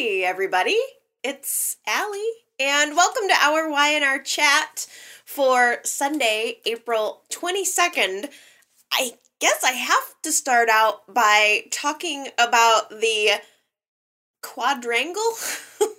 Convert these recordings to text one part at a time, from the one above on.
Hey, everybody. It's Allie, and welcome to our Y&R chat for Sunday, April 22nd. I guess I have to start out by talking about the quadrangle.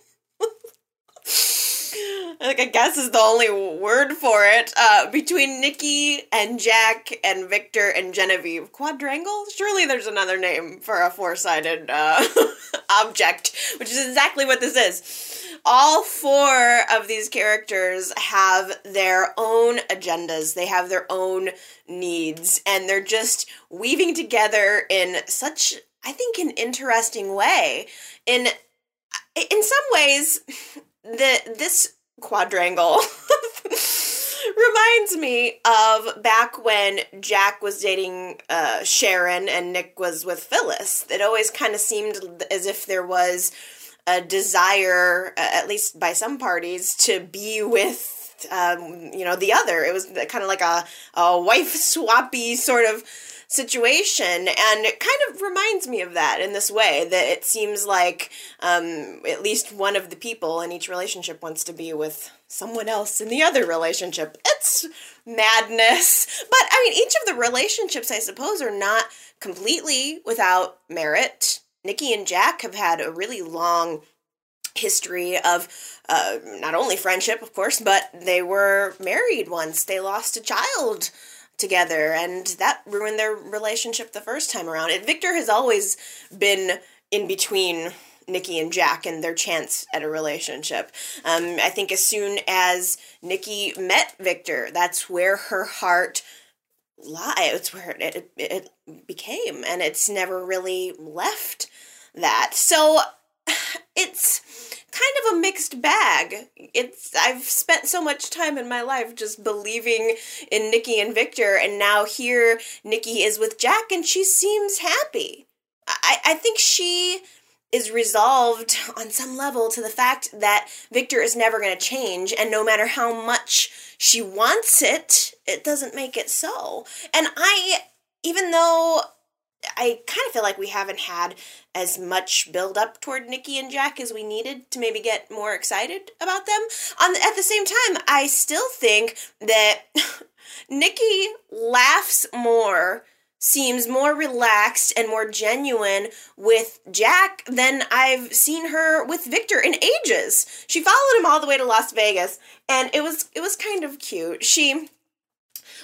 like I guess is the only word for it. Uh, between Nikki and Jack and Victor and Genevieve, quadrangle. Surely there's another name for a four-sided uh, object, which is exactly what this is. All four of these characters have their own agendas. They have their own needs, and they're just weaving together in such, I think, an interesting way. In in some ways the this quadrangle reminds me of back when Jack was dating uh, Sharon and Nick was with Phyllis. It always kind of seemed as if there was a desire, uh, at least by some parties, to be with. Um, you know the other. It was kind of like a a wife swappy sort of situation and it kind of reminds me of that in this way that it seems like um, at least one of the people in each relationship wants to be with someone else in the other relationship. It's madness. But i mean each of the relationships i suppose are not completely without merit. Nikki and jack have had a really long history of uh, not only friendship, of course, but they were married once. They lost a child together and that ruined their relationship the first time around. And Victor has always been in between Nikki and Jack and their chance at a relationship. Um, I think as soon as Nikki met Victor, that's where her heart lies. It's where it, it, it became, and it's never really left that. So it's kind of a mixed bag. It's I've spent so much time in my life just believing in Nikki and Victor, and now here Nikki is with Jack, and she seems happy. I I think she is resolved on some level to the fact that Victor is never going to change, and no matter how much she wants it, it doesn't make it so. And I, even though I kind of feel like we haven't had as much build up toward Nikki and Jack as we needed to maybe get more excited about them. On the, at the same time, I still think that Nikki laughs more, seems more relaxed and more genuine with Jack than I've seen her with Victor in ages. She followed him all the way to Las Vegas, and it was it was kind of cute. She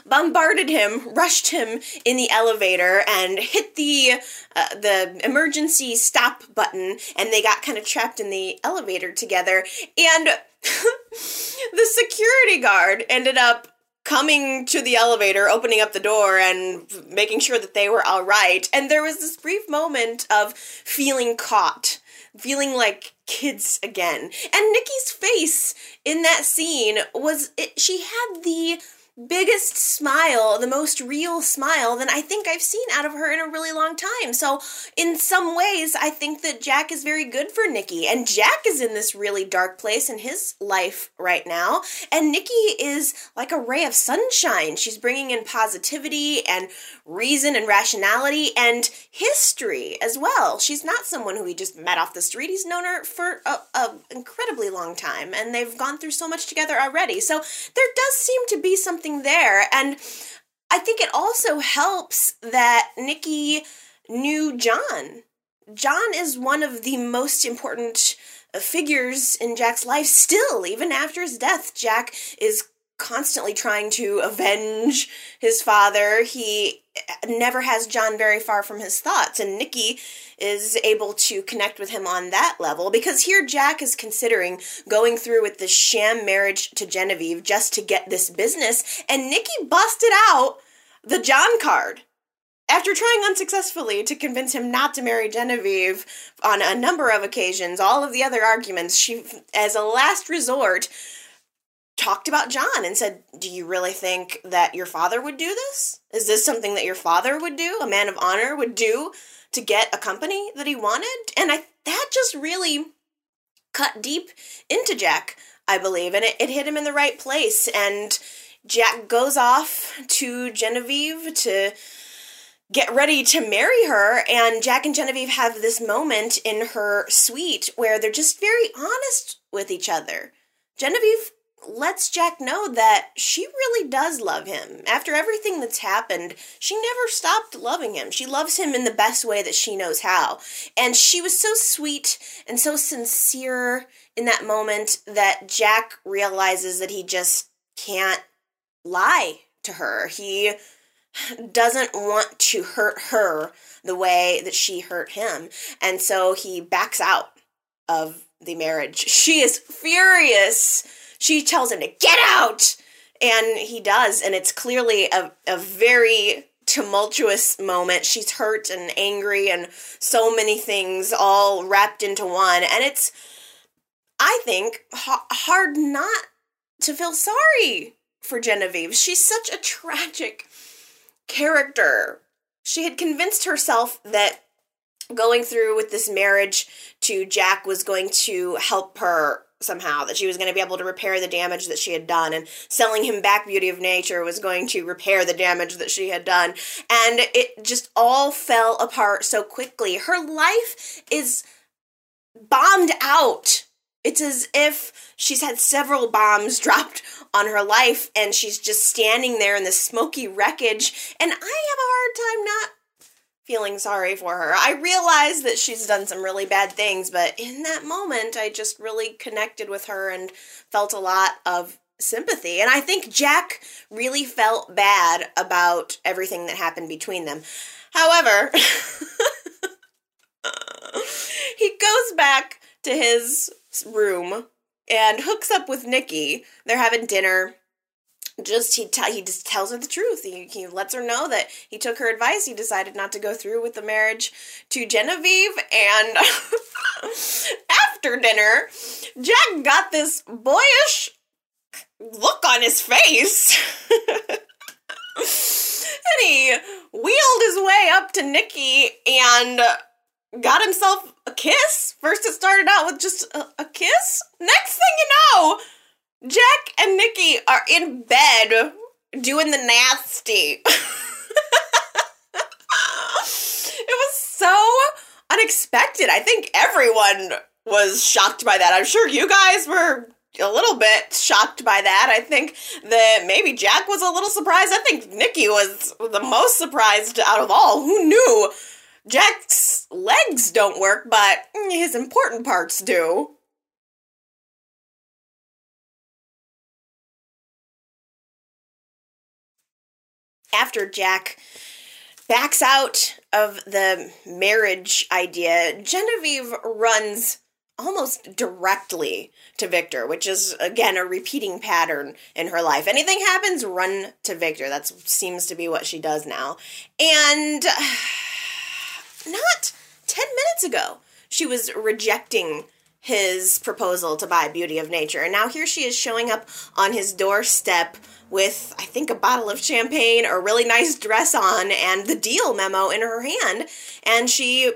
bombarded him, rushed him in the elevator, and hit the uh, the emergency stop button, and they got kind of trapped in the elevator together. And the security guard ended up coming to the elevator, opening up the door, and making sure that they were all right. And there was this brief moment of feeling caught, feeling like kids again. And Nikki's face in that scene was it, she had the biggest smile, the most real smile than I think I've seen out of her in a really long time. So, in some ways, I think that Jack is very good for Nikki. And Jack is in this really dark place in his life right now. And Nikki is like a ray of sunshine. She's bringing in positivity and reason and rationality and history as well. She's not someone who he just met off the street. He's known her for a, a incredibly long time and they've gone through so much together already. So, there does seem to be something there. And I think it also helps that Nikki knew John. John is one of the most important uh, figures in Jack's life still, even after his death. Jack is constantly trying to avenge his father. He never has John very far from his thoughts, and Nikki is able to connect with him on that level because here Jack is considering going through with this sham marriage to Genevieve just to get this business, and Nikki busted out the John card. After trying unsuccessfully to convince him not to marry Genevieve on a number of occasions, all of the other arguments, she, as a last resort, talked about John and said, Do you really think that your father would do this? Is this something that your father would do, a man of honor would do to get a company that he wanted? And I that just really cut deep into Jack, I believe, and it, it hit him in the right place. And Jack goes off to Genevieve to get ready to marry her and Jack and Genevieve have this moment in her suite where they're just very honest with each other. Genevieve lets Jack know that she really does love him. After everything that's happened, she never stopped loving him. She loves him in the best way that she knows how. And she was so sweet and so sincere in that moment that Jack realizes that he just can't lie to her. He doesn't want to hurt her the way that she hurt him. And so he backs out of the marriage. She is furious. She tells him to get out. And he does. And it's clearly a, a very tumultuous moment. She's hurt and angry and so many things all wrapped into one. And it's, I think, hard not to feel sorry for Genevieve. She's such a tragic character. She had convinced herself that going through with this marriage to Jack was going to help her somehow that she was going to be able to repair the damage that she had done and selling him back beauty of nature was going to repair the damage that she had done. And it just all fell apart so quickly. Her life is bombed out. It's as if she's had several bombs dropped on her life and she's just standing there in the smoky wreckage. And I have a hard time not feeling sorry for her. I realize that she's done some really bad things, but in that moment, I just really connected with her and felt a lot of sympathy. And I think Jack really felt bad about everything that happened between them. However, he goes back to his room and hooks up with Nikki. They're having dinner. Just he t- he just tells her the truth. He he lets her know that he took her advice. He decided not to go through with the marriage to Genevieve. And after dinner, Jack got this boyish look on his face. and he wheeled his way up to Nikki and got himself a kiss. First, it started out with just a, a kiss. Next thing you know, Jack and Nikki are in bed doing the nasty. it was so unexpected. I think everyone was shocked by that. I'm sure you guys were a little bit shocked by that. I think that maybe Jack was a little surprised. I think Nikki was the most surprised out of all. Who knew Jack's legs don't work, but his important parts do. After Jack backs out of the marriage idea, Genevieve runs almost directly to Victor, which is again a repeating pattern in her life. Anything happens, run to Victor. That seems to be what she does now. And not 10 minutes ago, she was rejecting his proposal to buy Beauty of Nature. And now here she is showing up on his doorstep with, I think, a bottle of champagne, a really nice dress on, and the deal memo in her hand. And she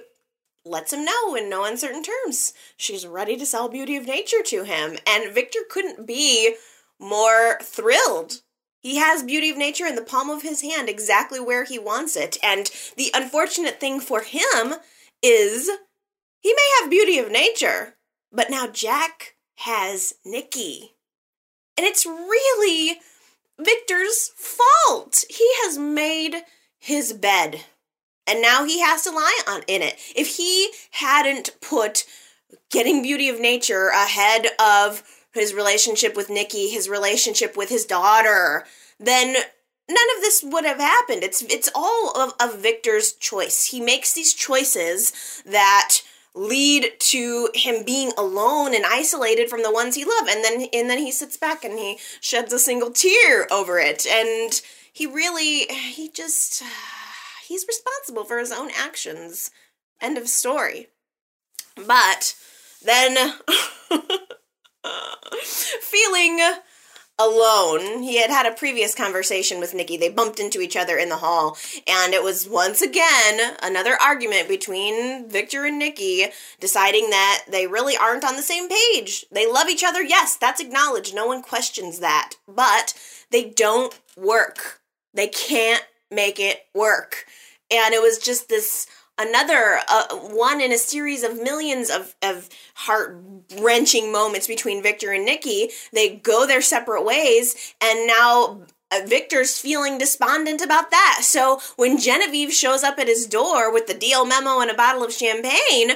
lets him know in no uncertain terms she's ready to sell Beauty of Nature to him. And Victor couldn't be more thrilled he has beauty of nature in the palm of his hand, exactly where he wants it. And the unfortunate thing for him is he may have beauty of nature, but now Jack has Nikki. And it's really Victor's fault. He has made his bed. And now he has to lie on in it. If he hadn't put getting beauty of nature ahead of his relationship with Nikki, his relationship with his daughter, then none of this would have happened. It's it's all of, of Victor's choice. He makes these choices that lead to him being alone and isolated from the ones he loved. And then and then he sits back and he sheds a single tear over it. And he really he just he's responsible for his own actions. End of story. But then feeling alone. He had had a previous conversation with Nikki. They bumped into each other in the hall, and it was once again another argument between Victor and Nikki, deciding that they really aren't on the same page. They love each other, yes, that's acknowledged. No one questions that. But they don't work. They can't make it work. and it was just this another uh, one in a series of millions of, of heart wrenching moments between Victor and Nikki. They go their separate ways, and now uh, Victor's feeling despondent about that. So when Genevieve shows up at his door with the deal memo and a bottle of champagne,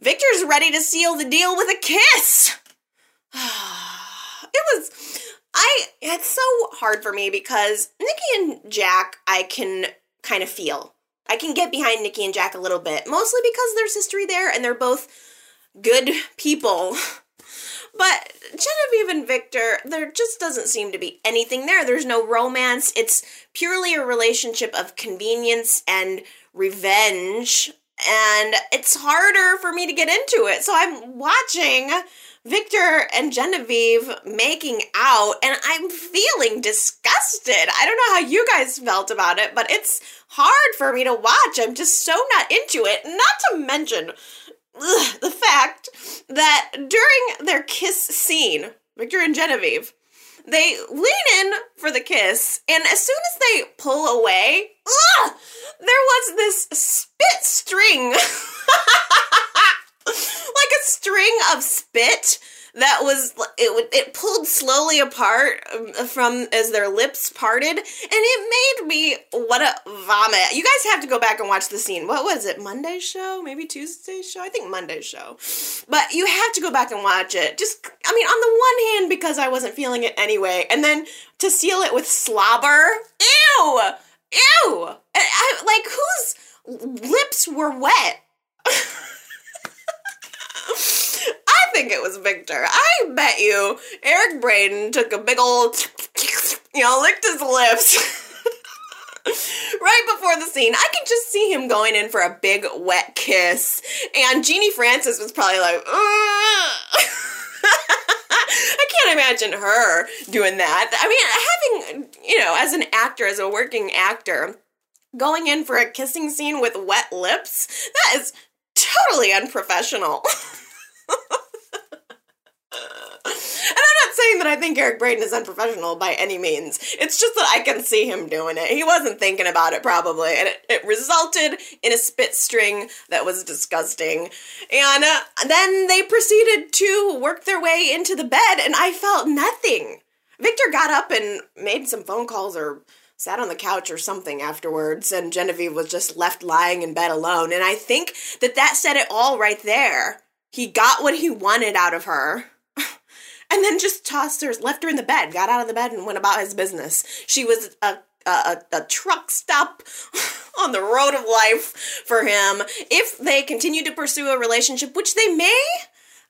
Victor's ready to seal the deal with a kiss. it was I it's so hard for me because Nikki and Jack I can kind of feel. I can get behind Nikki and Jack a little bit, mostly because there's history there and they're both good people. But Genevieve and Victor, there just doesn't seem to be anything there. There's no romance. It's purely a relationship of convenience and revenge. And it's harder for me to get into it. So I'm watching Victor and Genevieve making out, and I'm feeling disgusted. I don't know how you guys felt about it, but it's hard for me to watch. I'm just so not into it. Not to mention ugh, the fact that during their kiss scene, Victor and Genevieve, they lean in for the kiss, and as soon as they pull away, ugh, there was this spit string. like a string of spit that was it it pulled slowly apart um, from as their lips parted and it made me what a vomit. You guys have to go back and watch the scene. What was it monday's show? Maybe tuesday's show? I think monday's show. But you have to go back and watch it. Just i mean on the one hand because i wasn't feeling it anyway and then to seal it with slobber ew! Ew! I, like whose lips were wet think it was Victor. I bet you Eric Braeden took a big old, you know, licked his lips. right before the scene, I could just see him going in for a big wet kiss. And Genie Francis was probably like, I can't imagine her doing that. I mean, having, you know, as an actor, as a working actor, going in for a kissing scene with wet lips, that is totally unprofessional. Saying that I think Eric Braeden is unprofessional by any means. It's just that I can see him doing it. He wasn't thinking about it probably, and it, it resulted in a spit string that was disgusting. And uh, then they proceeded to work their way into the bed, and I felt nothing. Victor got up and made some phone calls or sat on the couch or something afterwards, and Genevieve was just left lying in bed alone. And I think that that said it all right there. He got what he wanted out of her and then just tossed her, left her in the bed, got out of the bed, and went about his business. She was a a, a, truck stop on the road of life for him. If they continue to pursue a relationship, which they may,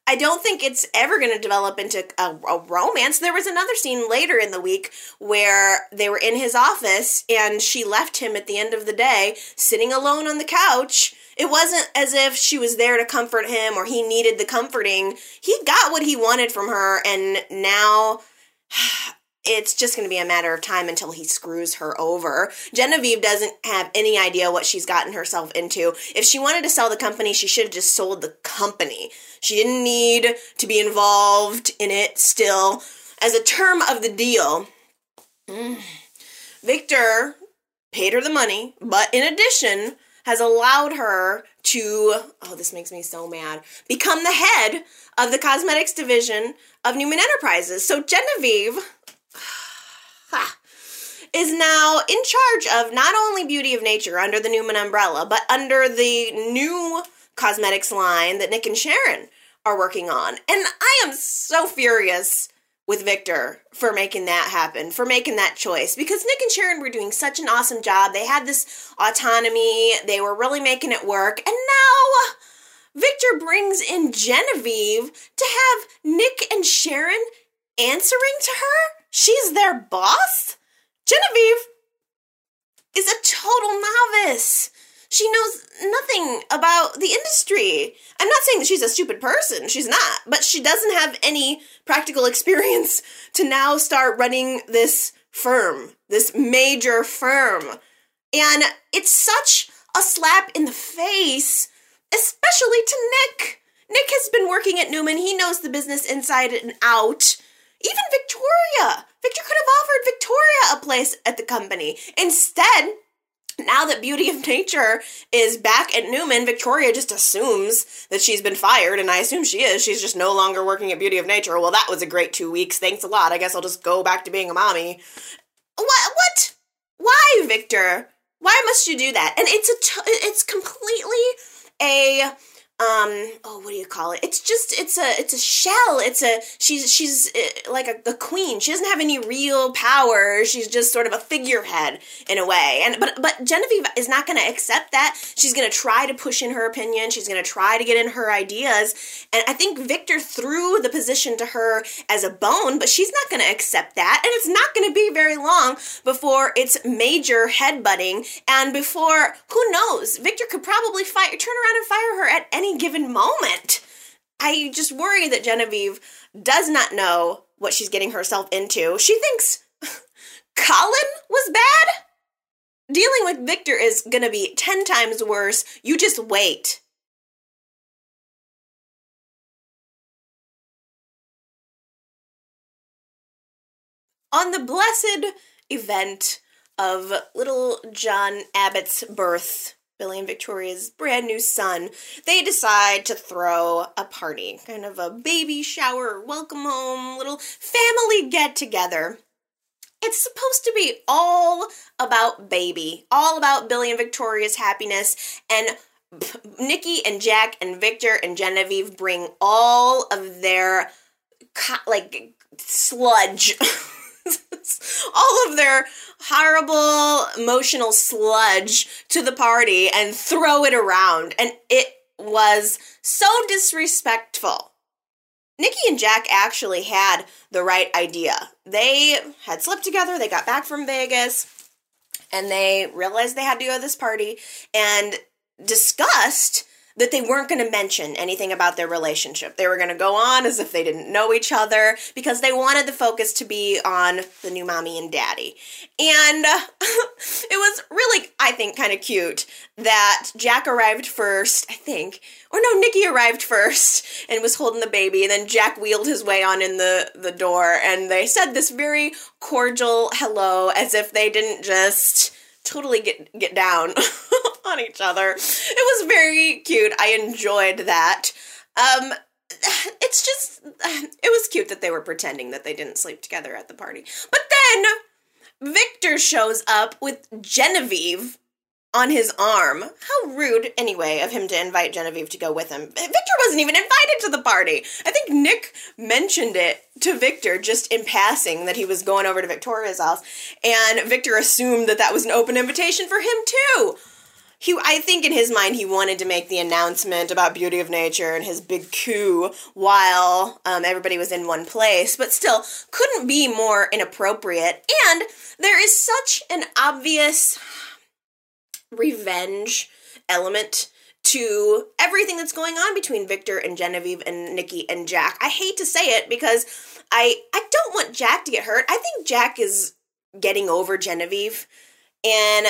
I don't think it's ever going to develop into a, a, romance. There was another scene later in the week where they were in his office and she left him at the end of the day sitting alone on the couch it wasn't as if she was there to comfort him or he needed the comforting. He got what he wanted from her, and now it's just going to be a matter of time until he screws her over. Genevieve doesn't have any idea what she's gotten herself into. If she wanted to sell the company, she should have just sold the company. She didn't need to be involved in it still. As a term of the deal, Victor paid her the money, but in addition, has allowed her to, oh, this makes me so mad, become the head of the cosmetics division of Newman Enterprises. So Genevieve is now in charge of not only Beauty of Nature under the Newman umbrella, but under the new cosmetics line that Nick and Sharon are working on. And I am so furious with Victor for making that happen, for making that choice. Because Nick and Sharon were doing such an awesome job. They had this autonomy, they were really making it work. And now Victor brings in Genevieve to have Nick and Sharon answering to her. She's their boss. Genevieve is a total novice. She knows nothing about the industry. I'm not saying that she's a stupid person, she's not, but she doesn't have any practical experience to now start running this firm, this major firm. And it's such a slap in the face, especially to Nick. Nick has been working at Newman, he knows the business inside and out. Even Victoria. Victor could have offered Victoria a place at the company. Instead, now that Beauty of Nature is back at Newman, Victoria just assumes that she's been fired, and I assume she is. She's just no longer working at Beauty of Nature. Well, that was a great two weeks. Thanks a lot. I guess I'll just go back to being a mommy. What? What? Why, Victor? Why must you do that? And it's a t- it's completely a um oh what do you call it? It's just it's a it's a shell. It's a she's she's uh, like a, a queen. She doesn't have any real power. She's just sort of a figurehead in a way. And but but genevieve is not going to accept that. She's going to try to push in her opinion. She's going to try to get in her ideas. And i think victor threw the position to her as a bone but she's not going to accept that. And it's not going to be very long before it's major headbutting. And before who knows? Victor could probably fire turn around and fire her at any given moment. I just worry that Genevieve does not know what she's getting herself into. She thinks Colin was bad? Dealing with Victor is gonna be 10 times worse. You just wait. On the blessed event of little John Abbott's birth, Billy and Victoria's brand new son, they decide to throw a party, kind of a baby shower, welcome home, little family get together. It's supposed to be all about baby, all about Billy and Victoria's happiness, and Nikki and Jack and Victor and Genevieve bring all of their like sludge all of their horrible emotional sludge to the party and throw it around. And it was so disrespectful. Nikki and Jack actually had the right idea. They had slept together, they got back from Vegas, and they realized they had to go to this party and discussed that they weren't going to mention anything about their relationship. They were going to go on as if they didn't know each other because they wanted the focus to be on the new mommy and daddy. And uh, it was really, I think, kind of cute that Jack arrived first, I think, or no, Nikki arrived first and was holding the baby, and then Jack wheeled his way on in the, the door, and they said this very cordial hello as if they didn't just totally get get down on each other. It was very cute. I enjoyed that. Um it's just it was cute that they were pretending that they didn't sleep together at the party. But then Victor shows up with Genevieve on his arm. How rude, anyway, of him to invite Genevieve to go with him. Victor wasn't even invited to the party. I think Nick mentioned it to Victor just in passing that he was going over to Victoria's house, and Victor assumed that that was an open invitation for him too. He, I think in his mind, he wanted to make the announcement about Beauty of Nature and his big coup while um, everybody was in one place, but still couldn't be more inappropriate. And there is such an obvious revenge element to everything that's going on between Victor and Genevieve and Nikki and Jack. I hate to say it because I I don't want Jack to get hurt. I think Jack is getting over Genevieve and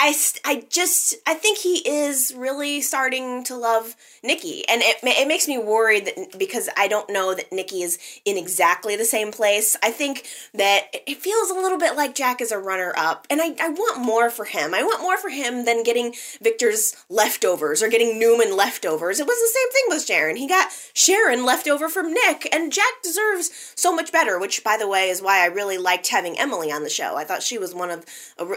I, I just I think he is really starting to love Nikki, and it it makes me worried that because I don't know that Nikki is in exactly the same place. I think that it feels a little bit like Jack is a runner up, and I I want more for him. I want more for him than getting Victor's leftovers or getting Newman leftovers. It was the same thing with Sharon. He got Sharon leftover from Nick, and Jack deserves so much better. Which, by the way, is why I really liked having Emily on the show. I thought she was one of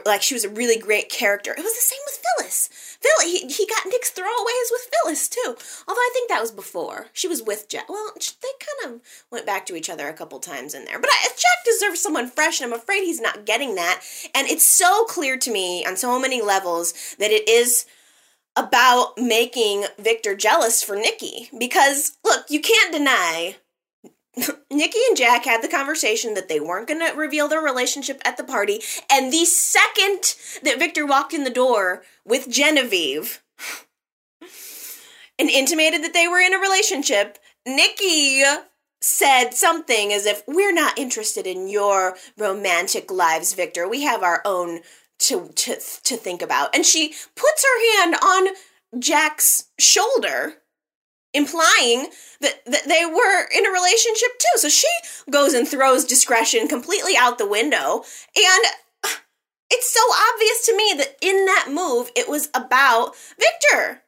like she was a really great character character. It was the same with Phyllis. Phil, he, he got Nick's throwaways with Phyllis too. Although I think that was before she was with Jack. Well, they kind of went back to each other a couple times in there. But I, Jack deserves someone fresh, and I'm afraid he's not getting that. And it's so clear to me on so many levels that it is about making Victor jealous for Nikki. Because look, you can't deny Nikki and Jack had the conversation that they weren't going to reveal their relationship at the party, and the second that Victor walked in the door with Genevieve and intimated that they were in a relationship, Nikki said something as if we're not interested in your romantic lives, Victor. We have our own to to to think about. And she puts her hand on Jack's shoulder implying that, that they were in a relationship too. So she goes and throws discretion completely out the window. And uh, It's so obvious to me that in that move, it was about Victor.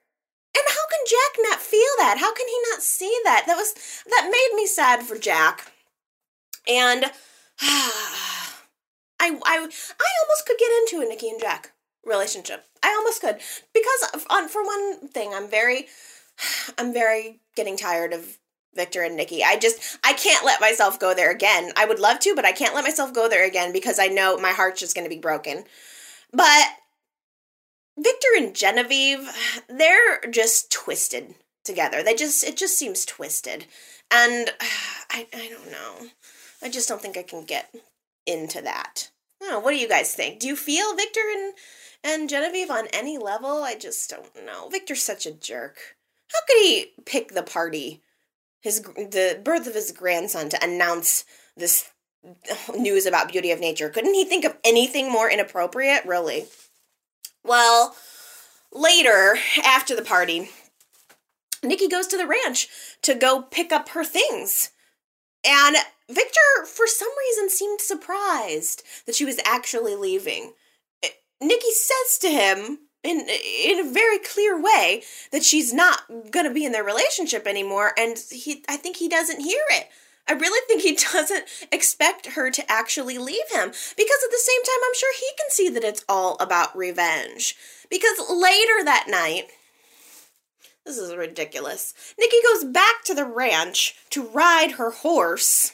And how can Jack not feel that? How can he not see that? That was that made me sad for Jack. And I I I almost could get into a Nikki and Jack relationship. I almost could because on for one thing, I'm very I'm very getting tired of Victor and Nikki. I just I can't let myself go there again. I would love to, but I can't let myself go there again because I know my heart's just going to be broken. But Victor and Genevieve, they're just twisted together. They just it just seems twisted. And I I don't know. I just don't think I can get into that. Oh, what do you guys think? Do you feel Victor and and Genevieve on any level? I just don't know. Victor's such a jerk. How could he pick the party, his the birth of his grandson, to announce this news about beauty of nature? Couldn't he think of anything more inappropriate? Really? Well, later after the party, Nikki goes to the ranch to go pick up her things. And Victor, for some reason, seemed surprised that she was actually leaving. Eh, Nikki says to him in in a very clear way that she's not going to be in their relationship anymore and he I think he doesn't hear it. I really think he doesn't expect her to actually leave him because at the same time I'm sure he can see that it's all about revenge. Because later that night this is ridiculous. Nikki goes back to the ranch to ride her horse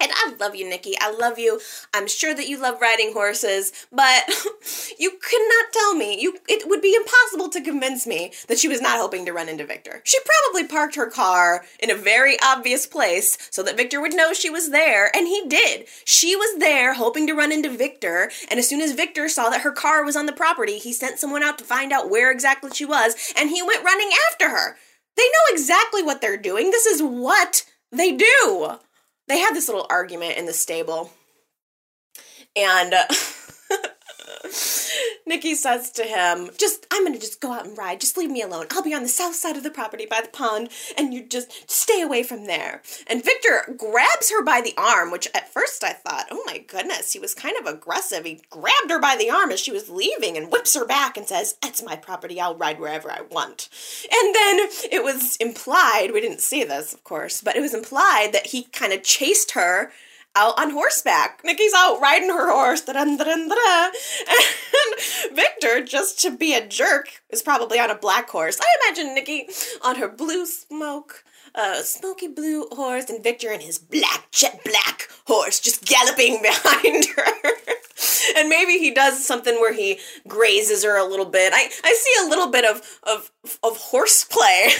and I love you, Nikki. I love you. I'm sure that you love riding horses, but you cannot tell me. You it would be impossible to convince me that she was not hoping to run into Victor. She probably parked her car in a very obvious place so that Victor would know she was there, and he did. She was there hoping to run into Victor, and as soon as Victor saw that her car was on the property, he sent someone out to find out where exactly she was, and he went running after her. They know exactly what they're doing. This is what they do they had this little argument in the stable. And uh, Nikki says to him, Just, I'm gonna just go out and ride. Just leave me alone. I'll be on the south side of the property by the pond, and you just stay away from there. And Victor grabs her by the arm, which at first I thought, Oh my goodness, he was kind of aggressive. He grabbed her by the arm as she was leaving and whips her back and says, It's my property. I'll ride wherever I want. And then it was implied, we didn't see this, of course, but it was implied that he kind of chased her out on horseback. Nikki's out riding her horse. And Victor, just to be a jerk, is probably on a black horse. I imagine Nikki on her blue smoke, uh, smoky blue horse, and Victor in his black, jet black horse just galloping behind and he does something where he grazes her a little bit. I, I see a little bit of, of, of horseplay.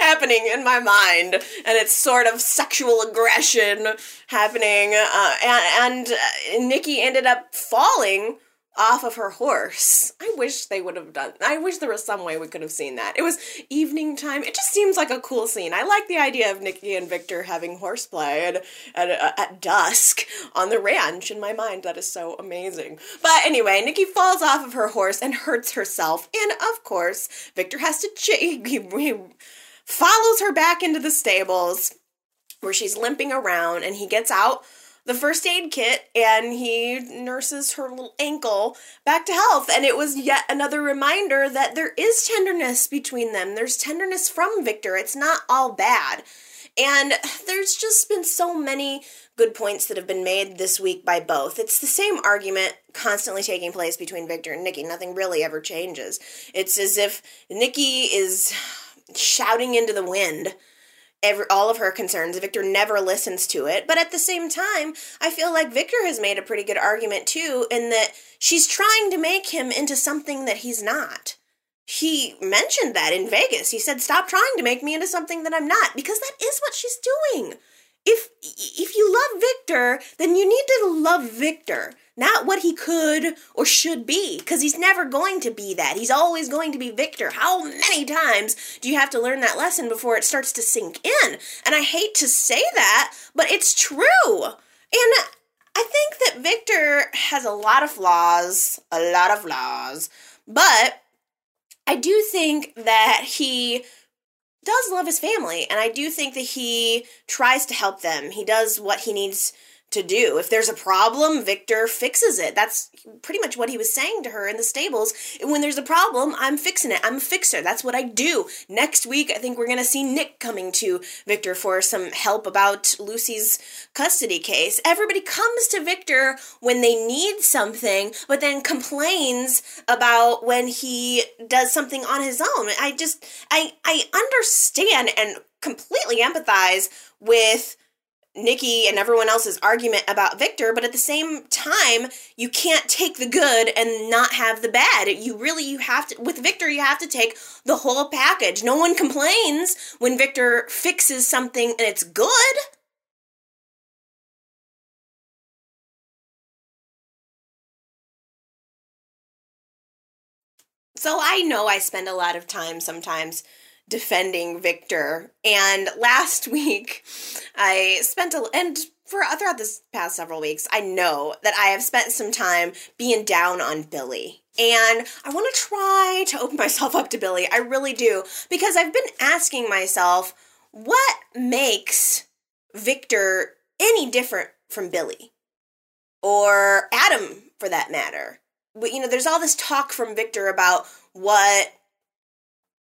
happening in my mind, and it's sort of sexual aggression happening. Uh, and, and uh, Nikki ended up falling off of her horse. I wish they would have done. I wish there was some way we could have seen that. It was evening time. It just seems like a cool scene. I like the idea of Nikki and Victor having horseplay at, at, uh, at dusk on the ranch. In my mind, that is so amazing. But anyway, Nikki falls off of her horse and hurts herself, and of course, Victor has to. Ch- he follows her back into the stables where she's limping around, and he gets out the first aid kit and he nurses her little ankle back to health. And it was yet another reminder that there is tenderness between them. There's tenderness from Victor. It's not all bad. And there's just been so many good points that have been made this week by both. It's the same argument constantly taking place between Victor and Nikki. Nothing really ever changes. It's as if Nikki is shouting into the wind every, all of her concerns. Victor never listens to it. But at the same time, I feel like Victor has made a pretty good argument too, in that she's trying to make him into something that he's not. He mentioned that in Vegas. He said, Stop trying to make me into something that I'm not, because that is what she's doing. If if you love Victor, then you need to love Victor not what he could or should be, because he's never going to be that. He's always going to be Victor. How many times do you have to learn that lesson before it starts to sink in? And I hate to say that, but it's true. And I think that Victor has a lot of flaws, a lot of flaws, but I do think that he does love his family, and I do think that he tries to help them. He does what he needs to do. If there's a problem, Victor fixes it. That's pretty much what he was saying to her in the stables. When there's a problem, I'm fixing it. I'm a fixer. That's what I do. Next week, I think we're going to see Nick coming to Victor for some help about Lucy's custody case. Everybody comes to Victor when they need something, but then complains about when he does something on his own. I just I I understand and completely empathize with Nikki and everyone else's argument about Victor, but at the same time, you can't take the good and not have the bad. You really you have to with Victor you have to take the whole package. No one complains when Victor fixes something and it's good. So I know I spend a lot of time sometimes defending Victor. And last week, I spent a and for throughout this past several weeks, I know that I have spent some time being down on Billy. And I want to try to open myself up to Billy. I really do. Because I've been asking myself, what makes Victor any different from Billy? Or Adam, for that matter. But, you know, there's all this talk from Victor about what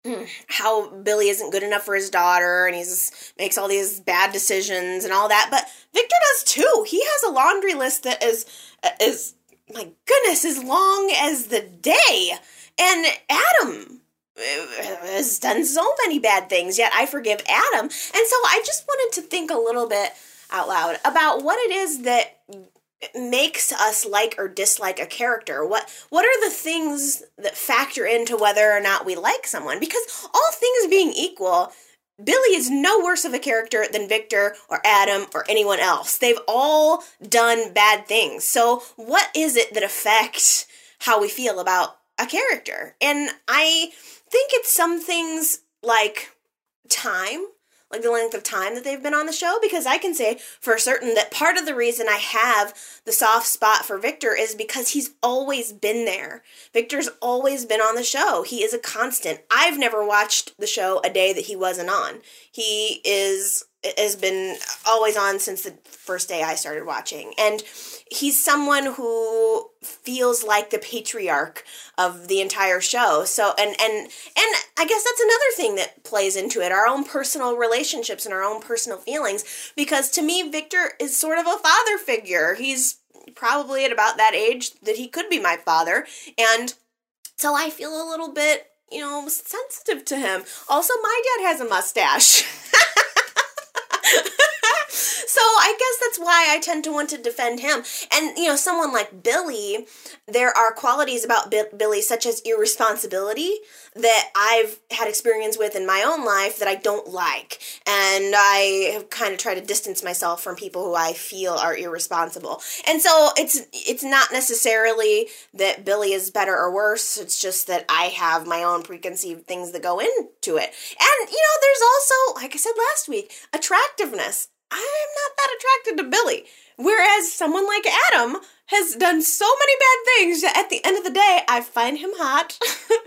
how Billy isn't good enough for his daughter and he's makes all these bad decisions and all that. But Victor does too. He has a laundry list that is is my goodness as long as the day. And Adam uh, has done so many bad things, yet I forgive Adam. And so I just wanted to think a little bit out loud about what it is that makes us like or dislike a character what what are the things that factor into whether or not we like someone because all things being equal Billy is no worse of a character than Victor or Adam or anyone else. They've all done bad things. So, what is it that affects how we feel about a character? And I think it's some things like time like the length of time that they've been on the show because I can say for certain that part of the reason I have the soft spot for Victor is because he's always been there. Victor's always been on the show. He is a constant. I've never watched the show a day that he wasn't on. He is has been always on since the first day I started watching. And he's someone who feels like the patriarch of the entire show. So and and and I guess that's another thing that plays into it, our own personal relationships and our own personal feelings because to me Victor is sort of a father figure. He's probably at about that age that he could be my father and so I feel a little bit you know, sensitive to him. Also, my dad has a mustache. so I guess that's why I tend to want to defend him. And, you know, someone like Billy, there are qualities about Billy, such as irresponsibility, that I've had experience with in my own life that I don't like. And I have kind of tried to distance myself from people who I feel are irresponsible. And so it's it's not necessarily that Billy is better or worse. It's just that I have my own preconceived things that go into it. And you know, there's also, like I said last week, attractiveness. I'm not that attracted to Billy. Whereas someone like Adam has done so many bad things that at the end of the day, I find him hot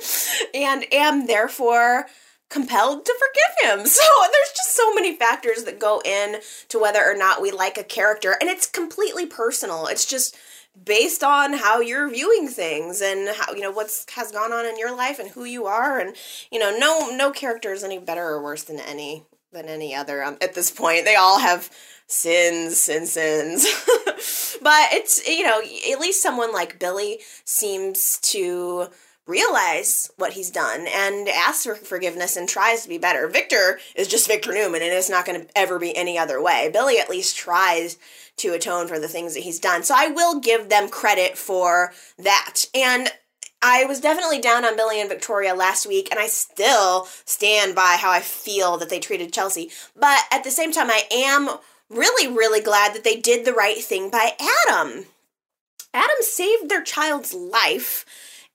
and am therefore compelled to forgive him. So there's just so many factors that go in to whether or not we like a character and it's completely personal. It's just based on how you're viewing things and how you know what's has gone on in your life and who you are and you know no no character is any better or worse than any than any other um, at this point. They all have sins and sins. but it's, you know, at least someone like Billy seems to realize what he's done and asks for forgiveness and tries to be better. Victor is just Victor Newman and it's not going to ever be any other way. Billy at least tries to atone for the things that he's done. So I will give them credit for that. And I was definitely down on Billy and Victoria last week, and I still stand by how I feel that they treated Chelsea. But at the same time, I am really, really glad that they did the right thing by Adam. Adam saved their child's life,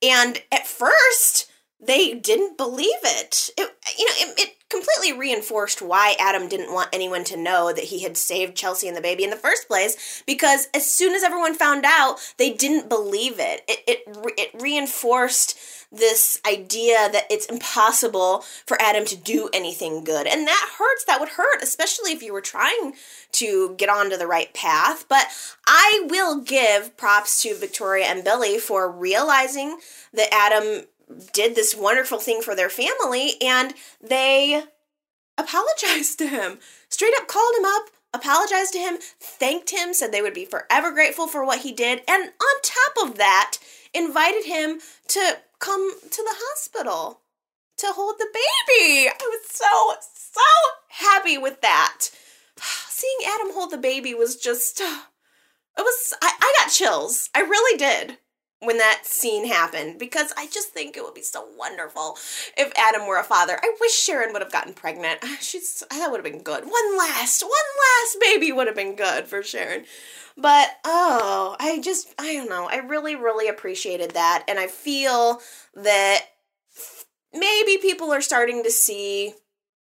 and at first, they didn't believe it. It, you know, it, it completely reinforced why Adam didn't want anyone to know that he had saved Chelsea and the baby in the first place because as soon as everyone found out, they didn't believe it. It it, it reinforced this idea that it's impossible for Adam to do anything good. And that hurts. That would hurt, especially if you were trying to get onto the right path. But I will give props to Victoria and Billy for realizing that Adam did this wonderful thing for their family and they apologized to him. Straight up called him up, apologized to him, thanked him, said they would be forever grateful for what he did, and on top of that, invited him to come to the hospital to hold the baby. I was so, so happy with that. Seeing Adam hold the baby was just, it was, I, I got chills. I really did when that scene happened because I just think it would be so wonderful if Adam were a father. I wish Sharon would have gotten pregnant. Ah, she's that would have been good. One last, one last baby would have been good for Sharon. But oh, I just I don't know. I really really appreciated that and I feel that maybe people are starting to see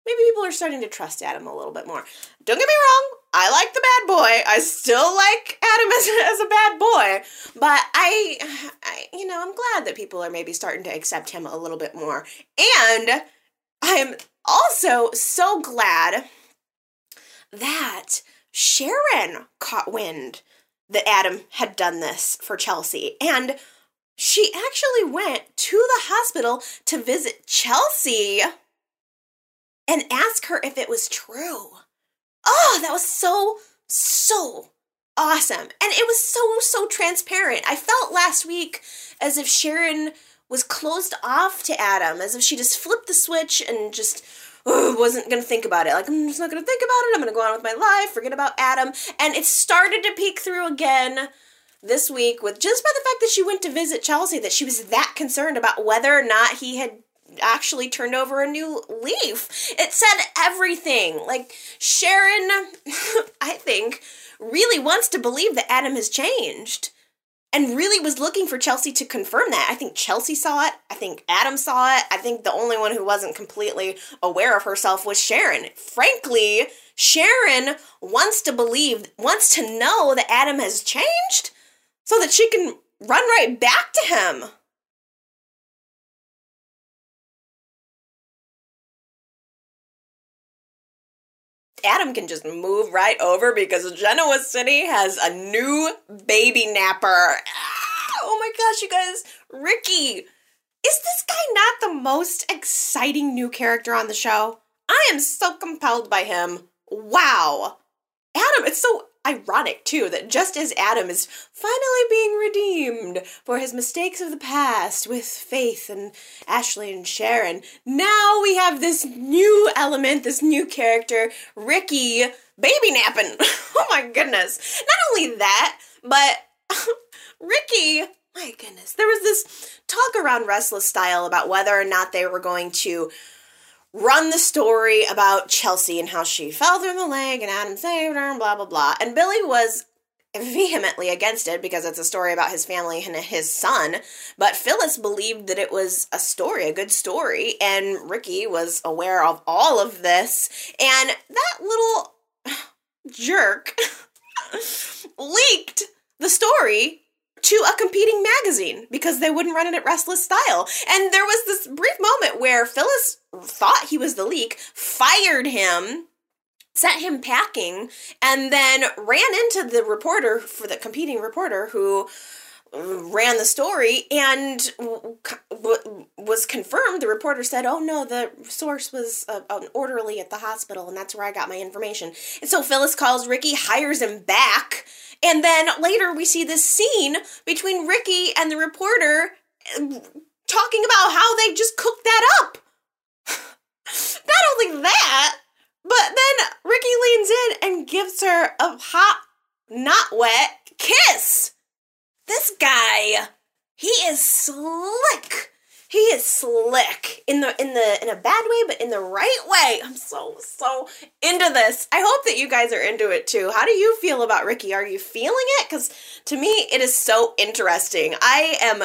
maybe people are starting to trust Adam a little bit more. Don't get me wrong, I like the bad boy. I still like Adam as, as a bad boy, but I, I, you know, I'm glad that people are maybe starting to accept him a little bit more. And I'm also so glad that Sharon caught wind that Adam had done this for Chelsea. And she actually went to the hospital to visit Chelsea and ask her if it was true. Oh, that was so, so awesome. And it was so, so transparent. I felt last week as if Sharon was closed off to Adam, as if she just flipped the switch and just wasn't gonna think about it. Like, I'm just not gonna think about it. I'm gonna go on with my life, forget about Adam. And it started to peek through again this week with just by the fact that she went to visit Chelsea, that she was that concerned about whether or not he had actually turned over a new leaf. It said everything. Like, Sharon, I think, really wants to believe that Adam has changed and really was looking for Chelsea to confirm that. I think Chelsea saw it. I think Adam saw it. I think the only one who wasn't completely aware of herself was Sharon. Frankly, Sharon wants to believe, wants to know that Adam has changed so that she can run right back to him. Adam can just move right over because Genoa City has a new baby napper. Ah, oh my gosh, you guys, Ricky. Is this guy not the most exciting new character on the show? I am so compelled by him. Wow. Adam, it's so ironic, too, that just as Adam is finally being redeemed for his mistakes of the past with Faith and Ashley and Sharon, now we have this new element, this new character, Ricky, baby napping. oh my goodness. Not only that, but Ricky my goodness. There was this talk around Restless Style about whether or not they were going to run the story about Chelsea and how she fell through the lake and Adam saved her and blah blah blah. And Billy was vehemently against it because it's a story about his family and his son. But Phyllis believed that it was a story, a good story, and Ricky was aware of all of this. And that little jerk leaked the story to a competing magazine because they wouldn't run it at Restless Style. And there was this brief moment where Phyllis thought he was the leak, fired him, sent him packing, and then ran into the reporter for the competing reporter who ran the story and was confirmed. The reporter said oh no the source was a, an orderly at the hospital and that's where i got my information. And so phyllis calls ricky hires him back and then later we see this scene between ricky and the reporter uh, talking about how they just cooked that up. Not only that but then ricky leans in and gives her a hot not wet kiss this guy, he is slick. He is slick in the in the in a bad way, but in the right way. I'm so so into this. I hope that you guys are into it too. How do you feel about Ricky? Are you feeling it? Because to me, it is so interesting. I am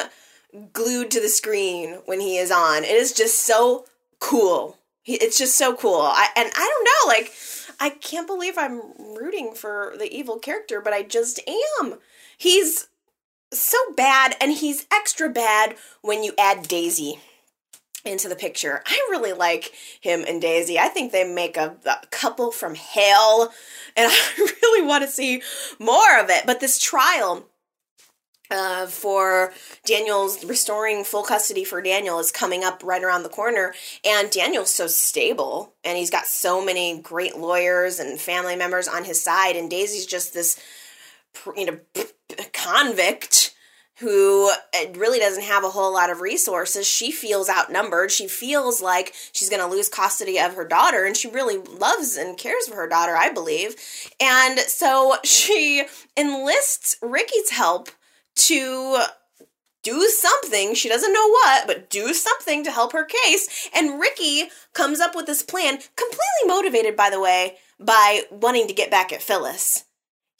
glued to the screen when he is on. It is just so cool. It's just so cool. I and I don't know, like I can't believe I'm rooting for the evil character, but I just am. He's so bad and he's extra bad when you add Daisy into the picture. I really like him and Daisy. I think they make a, a, couple from hell, and I really want to see more of it. But this trial uh, for Daniel's restoring full custody for Daniel is coming up right around the corner, and Daniel's so stable, and he's got so many great lawyers and family members on his side, and Daisy's just this, you know, convict who really doesn't have a whole lot of resources. She feels outnumbered. She feels like she's going to lose custody of her daughter, and she really loves and cares for her daughter, I believe. And so she enlists Ricky's help to do something. She doesn't know what, but do something to help her case. And Ricky comes up with this plan, completely motivated, by the way, by wanting to get back at Phyllis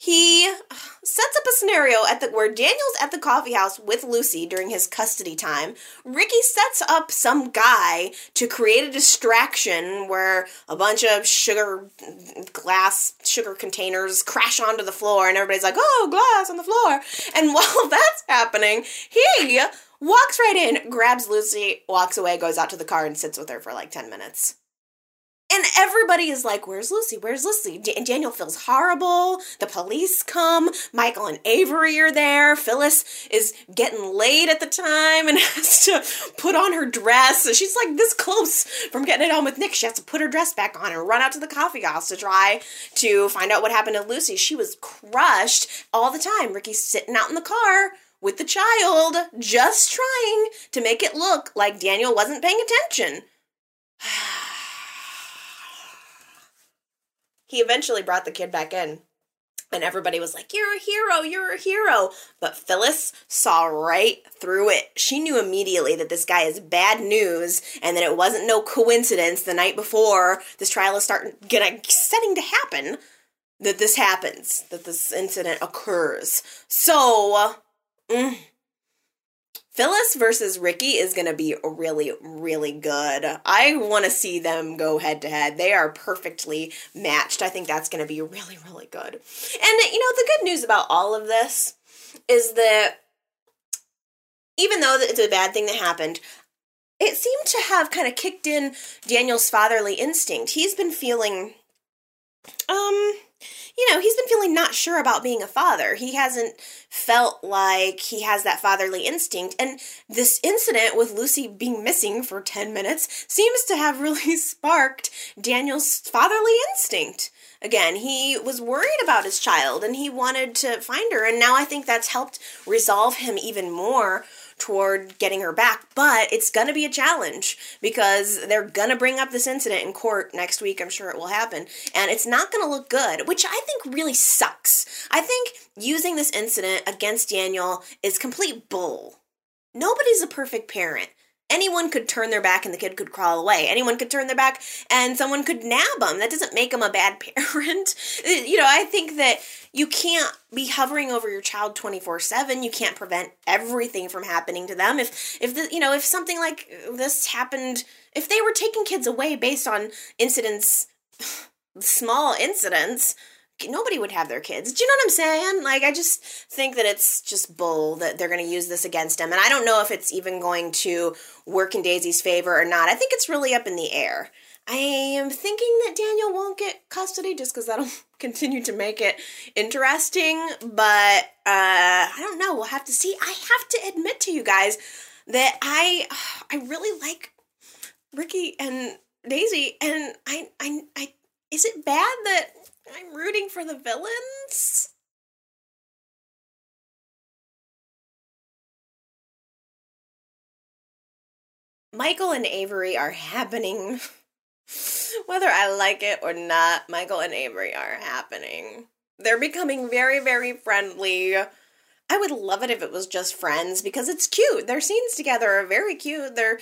he uh, sets up a scenario at the where Daniel's at the coffee house with Lucy during his custody time. Ricky sets up some guy to create a distraction where a bunch of sugar glass sugar containers crash onto the floor and everybody's like, "Oh, glass on the floor." And while that's happening, he walks right in, grabs Lucy, walks away, goes out to the car and sits with her for like 10 minutes. And everybody is like, Where's Lucy? Where's Lucy? D- Daniel feels horrible. The police come. Michael and Avery are there. Phyllis is getting late at the time and has to put on her dress. She's like this close from getting it on with Nick. She has to put her dress back on and run out to the coffee house to try to find out what happened to Lucy. She was crushed all the time. Ricky's sitting out in the car with the child, just trying to make it look like Daniel wasn't paying attention. he eventually brought the kid back in. And everybody was like, You're a hero, you're a hero. But Phyllis saw right through it. She knew immediately that this guy is bad news and that it wasn't no coincidence the night before this trial is starting gonna setting to happen that this happens, that this incident occurs. So mm, Phyllis versus Ricky is going to be really, really good. I want to see them go head to head. They are perfectly matched. I think that's going to be really, really good. And, you know, the good news about all of this is that even though it's a bad thing that happened, it seemed to have kind of kicked in Daniel's fatherly instinct. He's been feeling, um, you know, he's been feeling not sure about being a father. He hasn't felt like he has that fatherly instinct. And this incident with Lucy being missing for 10 minutes seems to have really sparked Daniel's fatherly instinct. Again, he was worried about his child and he wanted to find her. And now I think that's helped resolve him even more toward getting her back, but it's gonna be a challenge because they're gonna bring up this incident in court next week. I'm sure it will happen, and it's not gonna look good, which I think really sucks. I think using this incident against Daniel is complete bull. Nobody's a perfect parent anyone could turn their back and the kid could crawl away. Anyone could turn their back and someone could nab them. That doesn't make them a bad parent. you know, I think that you can't be hovering over your child 24/7. You can't prevent everything from happening to them. If if the, you know, if something like this happened, if they were taking kids away based on incidents small incidents, nobody would have their kids. Do you know what I'm saying? Like, I just think that it's just bull that they're going to use this against him. And I don't know if it's even going to work in Daisy's favor or not. I think it's really up in the air. I am thinking that Daniel won't get custody just because that'll continue to make it interesting. But uh, I don't know. We'll have to see. I have to admit to you guys that I I really like Ricky and Daisy, and I I I is it bad that I'm rooting for the villains. Michael and Avery are happening. Whether I like it or not, Michael and Avery are happening. They're becoming very, very friendly. I would love it if it was just friends because it's cute. Their scenes together are very cute. They're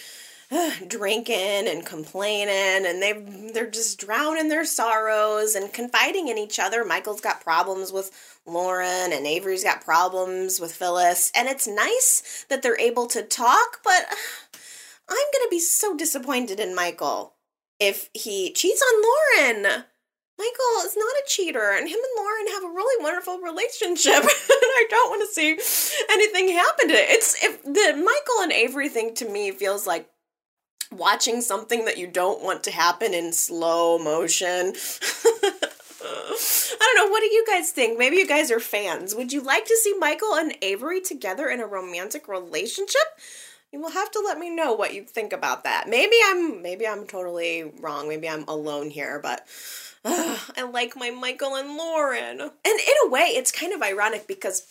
uh, drinking and complaining and they they're just drowning their sorrows and confiding in each other. Michael's got problems with Lauren and Avery's got problems with Phyllis and it's nice that they're able to talk, but uh, I'm going to be so disappointed in Michael. If he cheats on Lauren. Michael is not a cheater, and him and Lauren have a really wonderful relationship, and I don't want to see anything happen to it. It's if the Michael and Avery thing to me feels like watching something that you don't want to happen in slow motion. I don't know. What do you guys think? Maybe you guys are fans. Would you like to see Michael and Avery together in a romantic relationship? You will have to let me know what you think about that. Maybe I'm maybe I'm totally wrong. Maybe I'm alone here, but uh, I like my Michael and Lauren. And in a way, it's kind of ironic because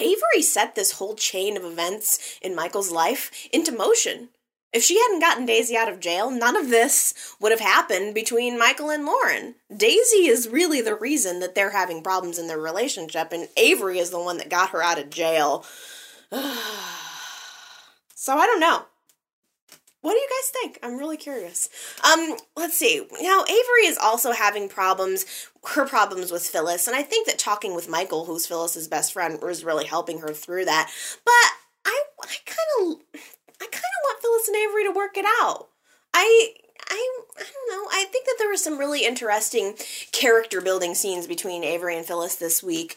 Avery set this whole chain of events in Michael's life into motion. If she hadn't gotten Daisy out of jail, none of this would have happened between Michael and Lauren. Daisy is really the reason that they're having problems in their relationship, and Avery is the one that got her out of jail. so I don't know. What do you guys think? I'm really curious. Um, let's see. Now Avery is also having problems, her problems with Phyllis, and I think that talking with Michael, who's Phyllis's best friend, was really helping her through that. But I, I kind of I kind of want Phyllis and Avery to work it out. I I I don't know. I think that there were some really interesting character building scenes between Avery and Phyllis this week.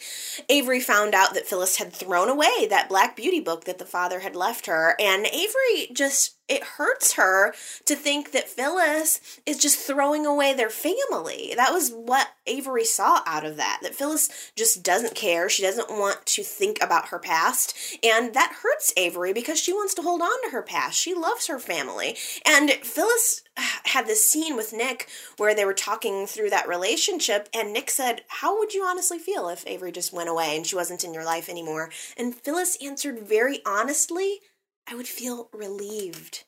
Avery found out that Phyllis had thrown away that Black Beauty book that the father had left her, and Avery just it hurts her to think that Phyllis is just throwing away their family. That was what Avery saw out of that. That Phyllis just doesn't care. She doesn't want to think about her past. And that hurts Avery because she wants to hold on to her past. She loves her family. And Phyllis had this scene with Nick where they were talking through that relationship. And Nick said, How would you honestly feel if Avery just went away and she wasn't in your life anymore? And Phyllis answered very honestly, I would feel relieved.